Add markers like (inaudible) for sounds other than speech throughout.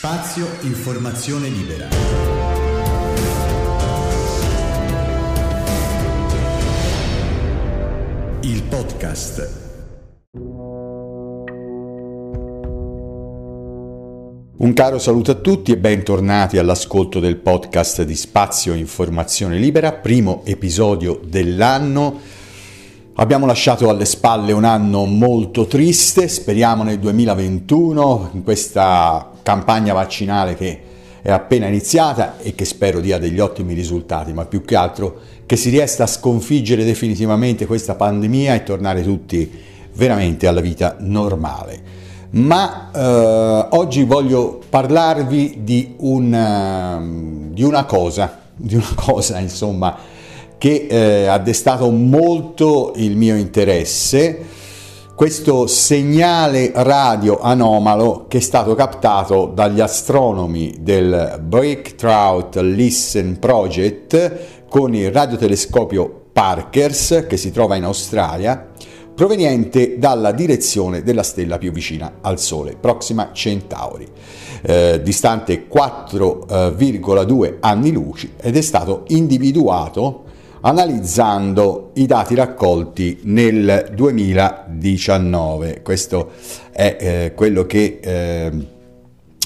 Spazio Informazione Libera. Il podcast. Un caro saluto a tutti e bentornati all'ascolto del podcast di Spazio Informazione Libera, primo episodio dell'anno. Abbiamo lasciato alle spalle un anno molto triste, speriamo nel 2021, in questa campagna vaccinale che è appena iniziata e che spero dia degli ottimi risultati, ma più che altro che si riesca a sconfiggere definitivamente questa pandemia e tornare tutti veramente alla vita normale. Ma eh, oggi voglio parlarvi di, un, di una cosa, di una (laughs) cosa insomma, che eh, ha destato molto il mio interesse questo segnale radio anomalo che è stato captato dagli astronomi del Breakthrough Listen Project con il radiotelescopio Parkers che si trova in Australia proveniente dalla direzione della stella più vicina al Sole, Proxima Centauri, eh, distante 4,2 eh, anni luci ed è stato individuato analizzando i dati raccolti nel 2019. Questo è eh, quello che eh,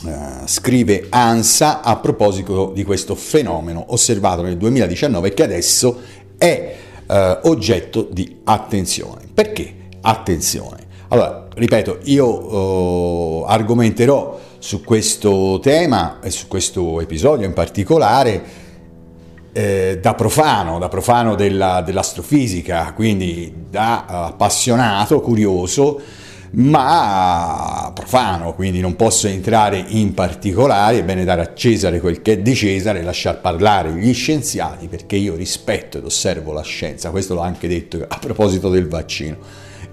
eh, scrive ANSA a proposito di questo fenomeno osservato nel 2019 che adesso è eh, oggetto di attenzione. Perché attenzione? Allora, ripeto, io eh, argomenterò su questo tema e su questo episodio in particolare eh, da profano, da profano della, dell'astrofisica, quindi da appassionato, curioso, ma profano, quindi non posso entrare in particolari, è bene dare a Cesare quel che è di Cesare e lasciar parlare gli scienziati perché io rispetto ed osservo la scienza, questo l'ho anche detto a proposito del vaccino.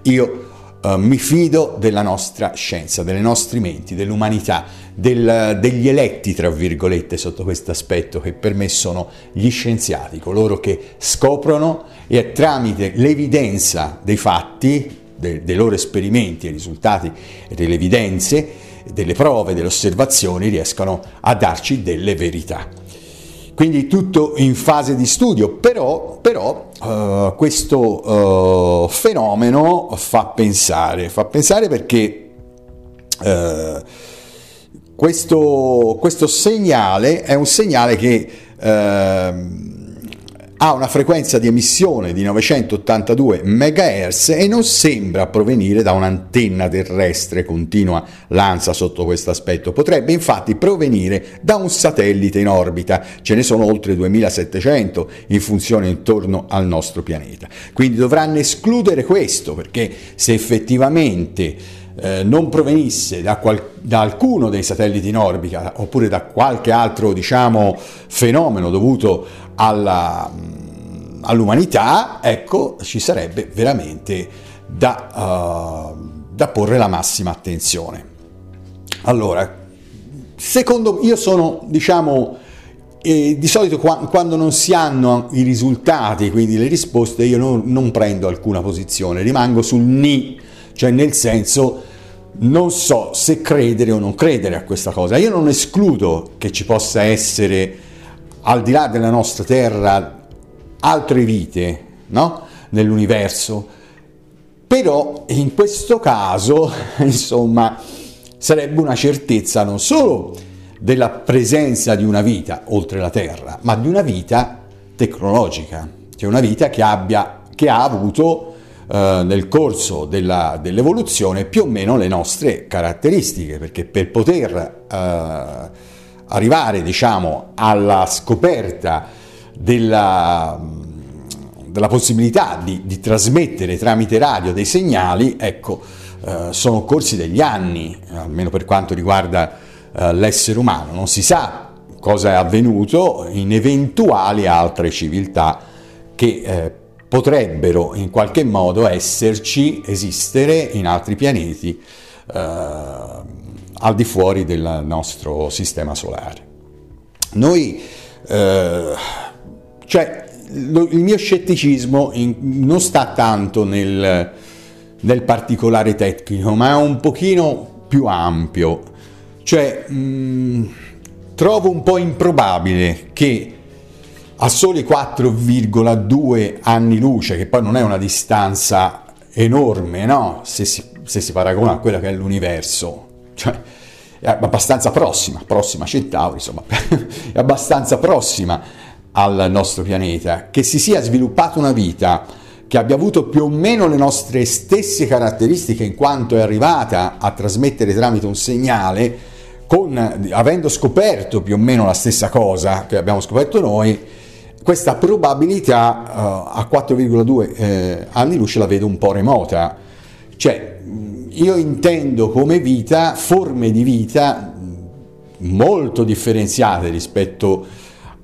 Io Uh, mi fido della nostra scienza, delle nostre menti, dell'umanità, del, degli eletti, tra virgolette, sotto questo aspetto, che per me sono gli scienziati, coloro che scoprono e tramite l'evidenza dei fatti, de, dei loro esperimenti, i risultati delle evidenze, delle prove, delle osservazioni, riescono a darci delle verità. Quindi tutto in fase di studio, però, però uh, questo uh, fenomeno fa pensare, fa pensare perché uh, questo, questo, segnale è un segnale che ha una frequenza di emissione di 982 MHz e non sembra provenire da un'antenna terrestre, continua l'ANSA sotto questo aspetto. Potrebbe infatti provenire da un satellite in orbita, ce ne sono oltre 2700 in funzione intorno al nostro pianeta. Quindi dovranno escludere questo perché se effettivamente eh, non provenisse da, qual- da, alcuno dei satelliti in orbita oppure da qualche altro diciamo, fenomeno dovuto alla, all'umanità, ecco, ci sarebbe veramente da, uh, da porre la massima attenzione. Allora, secondo io sono, diciamo, eh, di solito qua, quando non si hanno i risultati, quindi le risposte, io non, non prendo alcuna posizione, rimango sul ni, cioè nel senso non so se credere o non credere a questa cosa. Io non escludo che ci possa essere al di là della nostra terra altre vite no? nell'universo, però in questo caso, (laughs) insomma, sarebbe una certezza non solo della presenza di una vita oltre la Terra, ma di una vita tecnologica, cioè una vita che, abbia, che ha avuto eh, nel corso della, dell'evoluzione più o meno le nostre caratteristiche, perché per poter eh, arrivare diciamo, alla scoperta della, della possibilità di, di, trasmettere tramite radio dei segnali, ecco, eh, sono occorsi degli anni, almeno per quanto riguarda eh, l'essere umano. Non si sa cosa è avvenuto in eventuali altre civiltà che eh, potrebbero in qualche modo esserci, esistere in altri pianeti eh, al di fuori del nostro sistema solare. Noi, eh, cioè, lo, il mio scetticismo in, non sta tanto nel, nel particolare tecnico, ma è un pochino più ampio. Cioè, mh, mm, trovo un po' improbabile che a soli 4,2 anni luce, che poi non è una distanza enorme, no? Se si, se si paragona a quella che è l'universo, cioè è abbastanza prossima, prossima Centauri, insomma, (laughs) è abbastanza prossima al nostro pianeta, che si sia sviluppata una vita che abbia avuto più o meno le nostre stesse caratteristiche in quanto è arrivata a trasmettere tramite un segnale, con, avendo scoperto più o meno la stessa cosa che abbiamo scoperto noi, questa probabilità uh, a 4,2 eh, anni luce la vedo un po' remota. Cioè, io intendo come vita forme di vita molto differenziate rispetto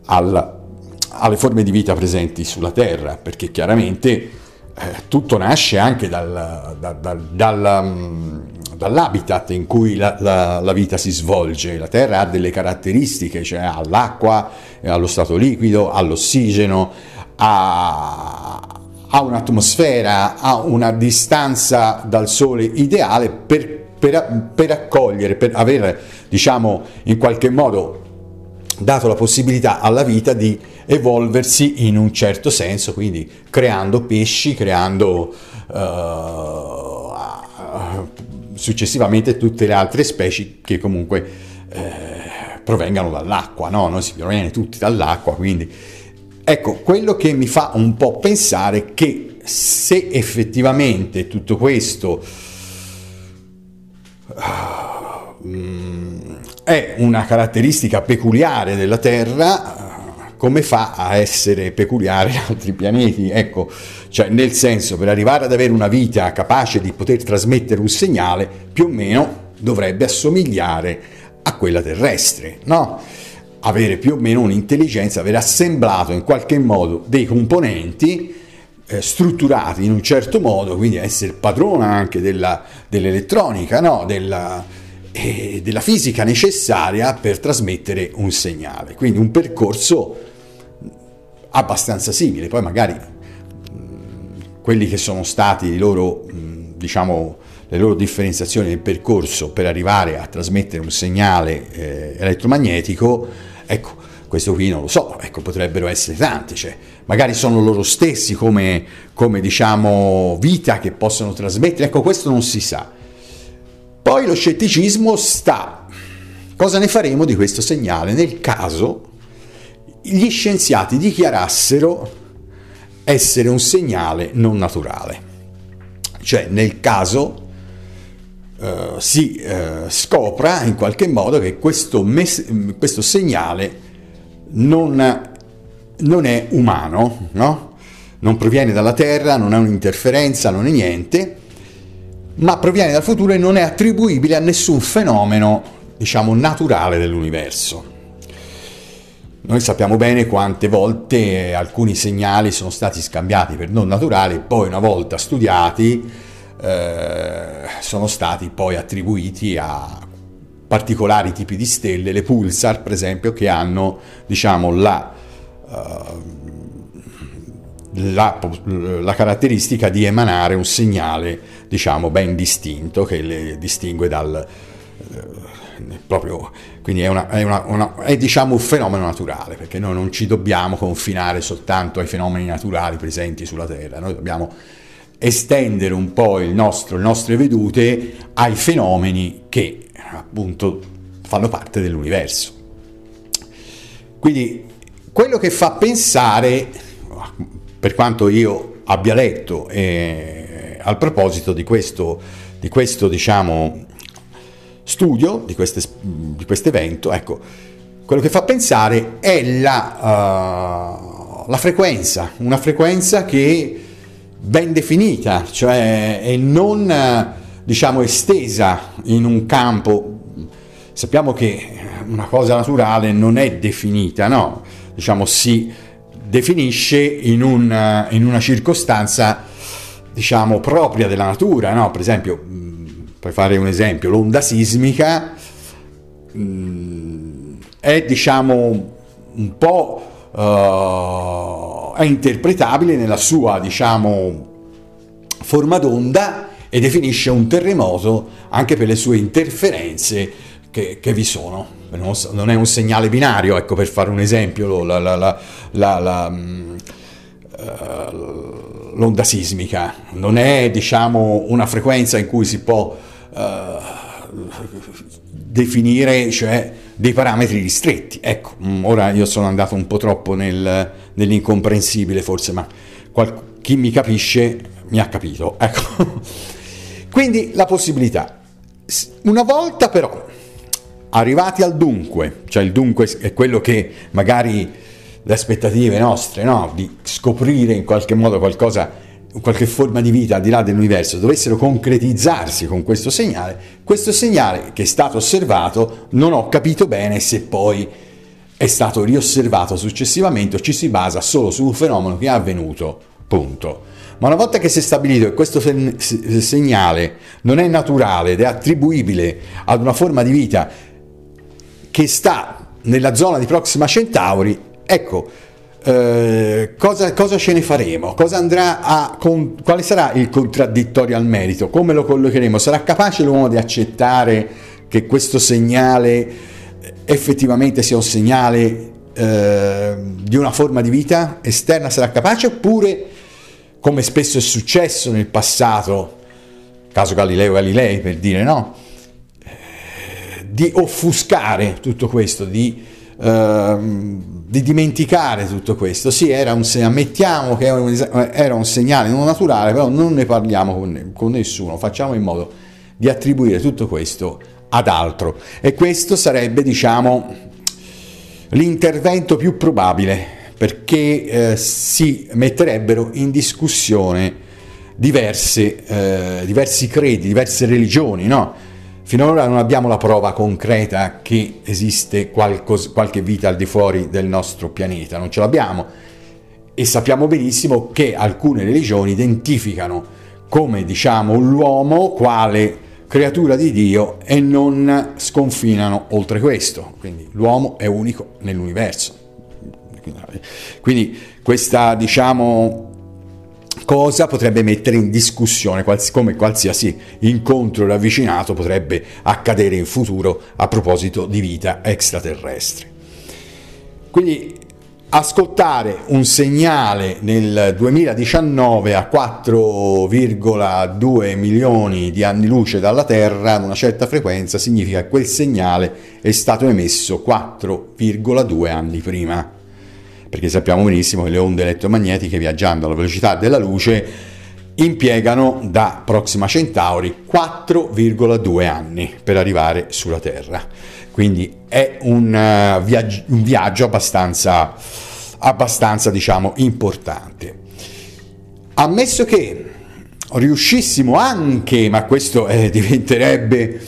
al, alle forme di vita presenti sulla Terra, perché chiaramente eh, tutto nasce anche dal, dal, dal, dal dall'habitat in cui la, la, la, vita si svolge. La Terra ha delle caratteristiche, cioè ha l'acqua, allo stato liquido, ha l'ossigeno, ha, un'atmosfera, ha una distanza dal Sole ideale per, per, per accogliere, per aver, diciamo, in qualche modo dato la possibilità alla vita di evolversi in un certo senso, quindi creando pesci, creando uh, successivamente tutte le altre specie che comunque eh, provengano dall'acqua, no? Noi si proviene tutti dall'acqua, quindi ecco, quello che mi fa un po' pensare che se effettivamente tutto questo uh, è una caratteristica peculiare della Terra, come fa a essere peculiare altri pianeti? Ecco, cioè nel senso per arrivare ad avere una vita capace di poter trasmettere un segnale, più o meno dovrebbe assomigliare a quella terrestre, no? Avere più o meno un'intelligenza, aver assemblato in qualche modo dei componenti eh, strutturati in un certo modo, quindi essere padrona anche della, dell'elettronica, no? della, eh, della fisica necessaria per trasmettere un segnale. Quindi un percorso abbastanza simile, poi magari mh, quelli che sono stati loro, mh, diciamo, le loro differenziazioni nel percorso per arrivare a trasmettere un segnale eh, elettromagnetico, ecco, questo qui non lo so, ecco, potrebbero essere tanti, cioè, magari sono loro stessi come, come diciamo vita che possono trasmettere, ecco, questo non si sa. Poi lo scetticismo sta, cosa ne faremo di questo segnale nel caso gli scienziati dichiarassero essere un segnale non naturale. Cioè nel caso eh, si eh, scopra in qualche modo che questo, mes- questo segnale non, non, è umano, no? non proviene dalla Terra, non è un'interferenza, non è niente, ma proviene dal futuro e non è attribuibile a nessun fenomeno, diciamo, naturale dell'universo. Noi sappiamo bene quante volte alcuni segnali sono stati scambiati per non naturali, poi una volta studiati eh, sono stati poi attribuiti a particolari tipi di stelle, le pulsar per esempio, che hanno diciamo, la, uh, la, la, caratteristica di emanare un segnale diciamo, ben distinto che le distingue dal... Uh, proprio, quindi è, una, è, una, una, è diciamo un fenomeno naturale, perché noi non ci dobbiamo confinare soltanto ai fenomeni naturali presenti sulla Terra, noi dobbiamo estendere un po' il nostro, le nostre vedute ai fenomeni che appunto fanno parte dell'universo. Quindi quello che fa pensare, per quanto io abbia letto eh, al proposito di questo, di questo diciamo, studio di, questo evento, ecco, quello che fa pensare è la, uh, la frequenza, una frequenza che ben definita, cioè e non diciamo estesa in un campo. Sappiamo che una cosa naturale non è definita, no? Diciamo si definisce in, un, in una circostanza diciamo propria della natura, no? Per esempio per fare un esempio, l'onda sismica mh, mm, è diciamo un po' uh, è interpretabile nella sua diciamo forma d'onda e definisce un terremoto anche per le sue interferenze che, che vi sono. Non è un segnale binario, ecco per fare un esempio, la, la, la, uh, l'onda sismica, non è diciamo una frequenza in cui si può uh, definire cioè, dei parametri ristretti. Ecco, mm, ora io sono andato un po' troppo nel, nell'incomprensibile forse, ma qual- chi mi capisce mi ha capito. (laughs) Ecco. Quindi la possibilità. Una volta però arrivati al dunque, cioè il dunque è quello che magari le aspettative nostre, no? di scoprire in qualche modo qualcosa, qualche forma di vita al di là dell'universo, dovessero concretizzarsi con questo segnale, questo segnale che è stato osservato non ho capito bene se poi è stato riosservato successivamente o ci si basa solo su un fenomeno che è avvenuto, punto. Ma una volta che si è stabilito che questo segnale non è naturale ed è attribuibile ad una forma di vita che sta nella zona di Proxima Centauri, ecco, eh, cosa, cosa, ce ne faremo? A, con, quale sarà il contraddittorio al merito? Come lo collocheremo? Sarà capace l'uomo di accettare che questo segnale effettivamente sia un segnale eh, di una forma di vita esterna? Sarà capace oppure come spesso è successo nel passato, caso Galileo Galilei per dire no, eh, di offuscare tutto questo, di, di, dimenticare tutto questo. Sì, era un, ammettiamo che era un segnale non naturale, però non ne parliamo con, con nessuno, facciamo in modo di attribuire tutto questo ad altro. E questo sarebbe, diciamo, l'intervento più probabile perché eh, si metterebbero in discussione diverse, eh, diversi credi, diverse religioni, no? Finora non abbiamo la prova concreta che esiste qualcos- qualche vita al di fuori del nostro pianeta, non ce l'abbiamo e sappiamo benissimo che alcune religioni identificano come diciamo l'uomo quale creatura di Dio e non sconfinano oltre questo, quindi l'uomo è unico nell'universo. Quindi questa, diciamo, cosa potrebbe mettere in discussione, come qualsiasi incontro ravvicinato potrebbe accadere in futuro a proposito di vita extraterrestre. Quindi ascoltare un segnale nel 2019 a 4,2 milioni di anni luce dalla Terra ad una certa frequenza significa che quel segnale è stato emesso 4,2 anni prima perché sappiamo benissimo che le onde elettromagnetiche viaggiando alla velocità della luce impiegano da Proxima Centauri 4,2 anni per arrivare sulla Terra. Quindi è un, uh, viaggio, un viaggio abbastanza, abbastanza diciamo, importante. Ammesso che riuscissimo anche, ma questo eh, (laughs) diventerebbe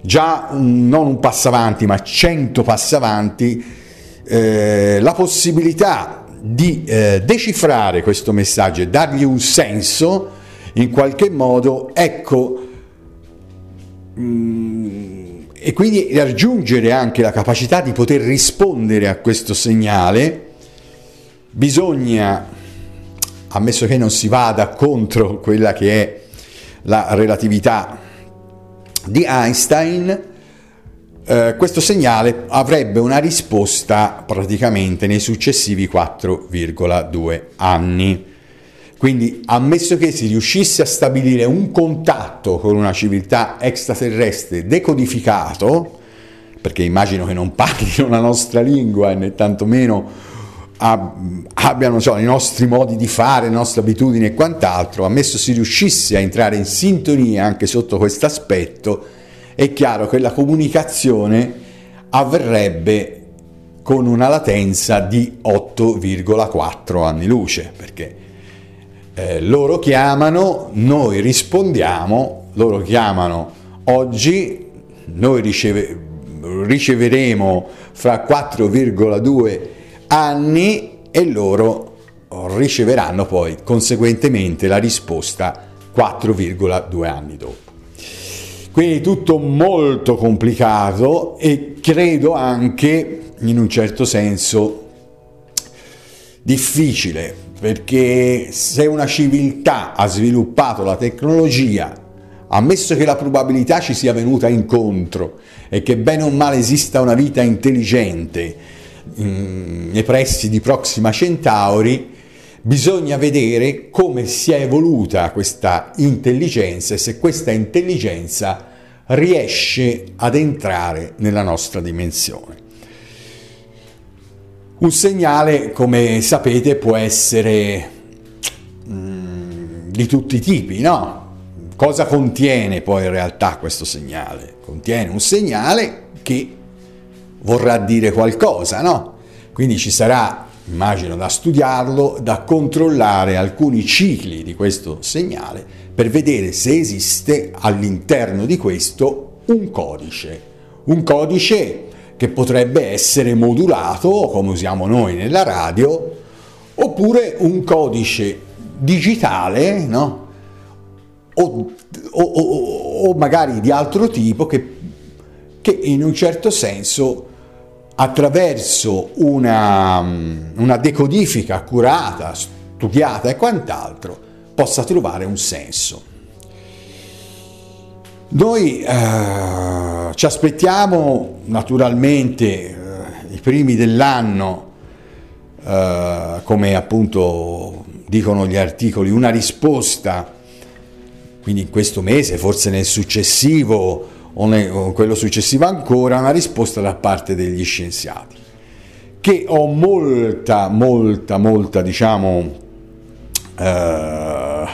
già un, non un passo avanti, ma 100 passi avanti, eh, la possibilità di eh, decifrare questo messaggio e dargli un senso, in qualche modo, ecco, mh, mm, e quindi raggiungere anche la capacità di poter rispondere a questo segnale, bisogna, ammesso che non si vada contro quella che è la relatività di Einstein, eh, questo segnale avrebbe una risposta praticamente nei successivi 4,2 anni. Quindi, ammesso che si riuscisse a stabilire un contatto con una civiltà extraterrestre decodificato, perché immagino che non parlino la (laughs) nostra lingua e né tantomeno abbiano so, i nostri modi di fare, le nostre abitudini e quant'altro, ammesso si riuscisse a entrare in sintonia anche sotto questo aspetto, è chiaro che la comunicazione avverrebbe con una latenza di 8,4 anni luce, perché eh, loro chiamano, noi rispondiamo, loro chiamano oggi, noi riceve, riceveremo fra 4,2 anni e loro riceveranno poi conseguentemente la risposta 4,2 anni dopo. Quindi tutto molto complicato e credo anche in un certo senso difficile, perché se una civiltà ha sviluppato la tecnologia ammesso che la probabilità ci sia venuta incontro e che bene o male esista una vita intelligente mm, nei pressi di Proxima Centauri, bisogna vedere come si è evoluta questa intelligenza e se questa intelligenza riesce ad entrare nella nostra dimensione. Un segnale, come sapete, può essere mm, di tutti i tipi, no? Cosa contiene poi in realtà questo segnale? Contiene un segnale che vorrà dire qualcosa, no? Quindi ci sarà, immagino, da studiarlo, da controllare alcuni cicli di questo segnale per vedere se esiste all'interno di questo un codice. Un codice che potrebbe essere modulato, come usiamo noi nella radio, oppure un codice digitale, no? o, o, o, magari di altro tipo che, che, in un certo senso attraverso una, una decodifica accurata, studiata e quant'altro possa trovare un senso. Noi eh, ci aspettiamo naturalmente eh, i primi dell'anno, eh, come appunto dicono gli articoli, una risposta, quindi in questo mese, forse nel successivo o, quello successivo ancora, una risposta da parte degli scienziati, che ho molta, molta, molta, diciamo, eh,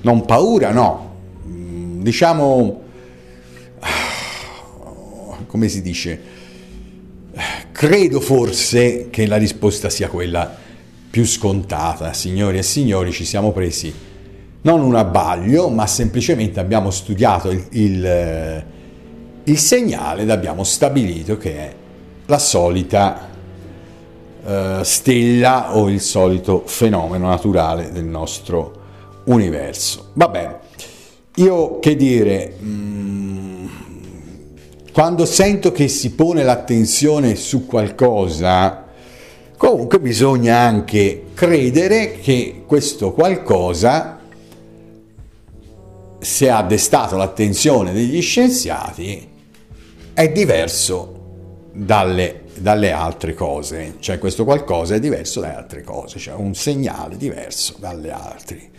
non paura, no, diciamo come si dice, credo forse che la risposta sia quella più scontata. Signori e signori, ci siamo presi non un abbaglio, ma semplicemente abbiamo studiato il, il, il segnale ed abbiamo stabilito che è la solita uh, stella o il solito fenomeno naturale del nostro universo. Va bene, io che dire... Mh, mm, quando sento che si pone l'attenzione su qualcosa, comunque bisogna anche credere che questo qualcosa, se ha destato l'attenzione degli scienziati, è diverso dalle, dalle altre cose, cioè questo qualcosa è diverso dalle altre cose, cioè un segnale diverso dalle altre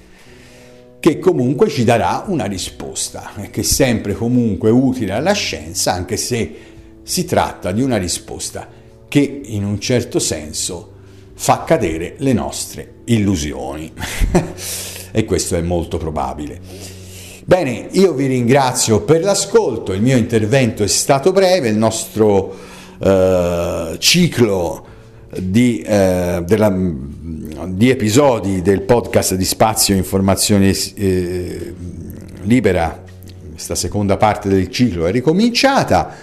che comunque ci darà una risposta, che è sempre comunque utile alla scienza, anche se si tratta di una risposta che in un certo senso fa cadere le nostre illusioni. (laughs) e questo è molto probabile. Bene, io vi ringrazio per l'ascolto, il mio intervento è stato breve, il nostro eh, ciclo di, eh, della, di, episodi del podcast di Spazio Informazione eh, Libera, questa seconda parte del ciclo è ricominciata.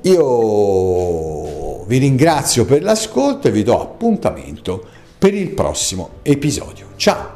Io vi ringrazio per l'ascolto e vi do appuntamento per il prossimo episodio. Ciao!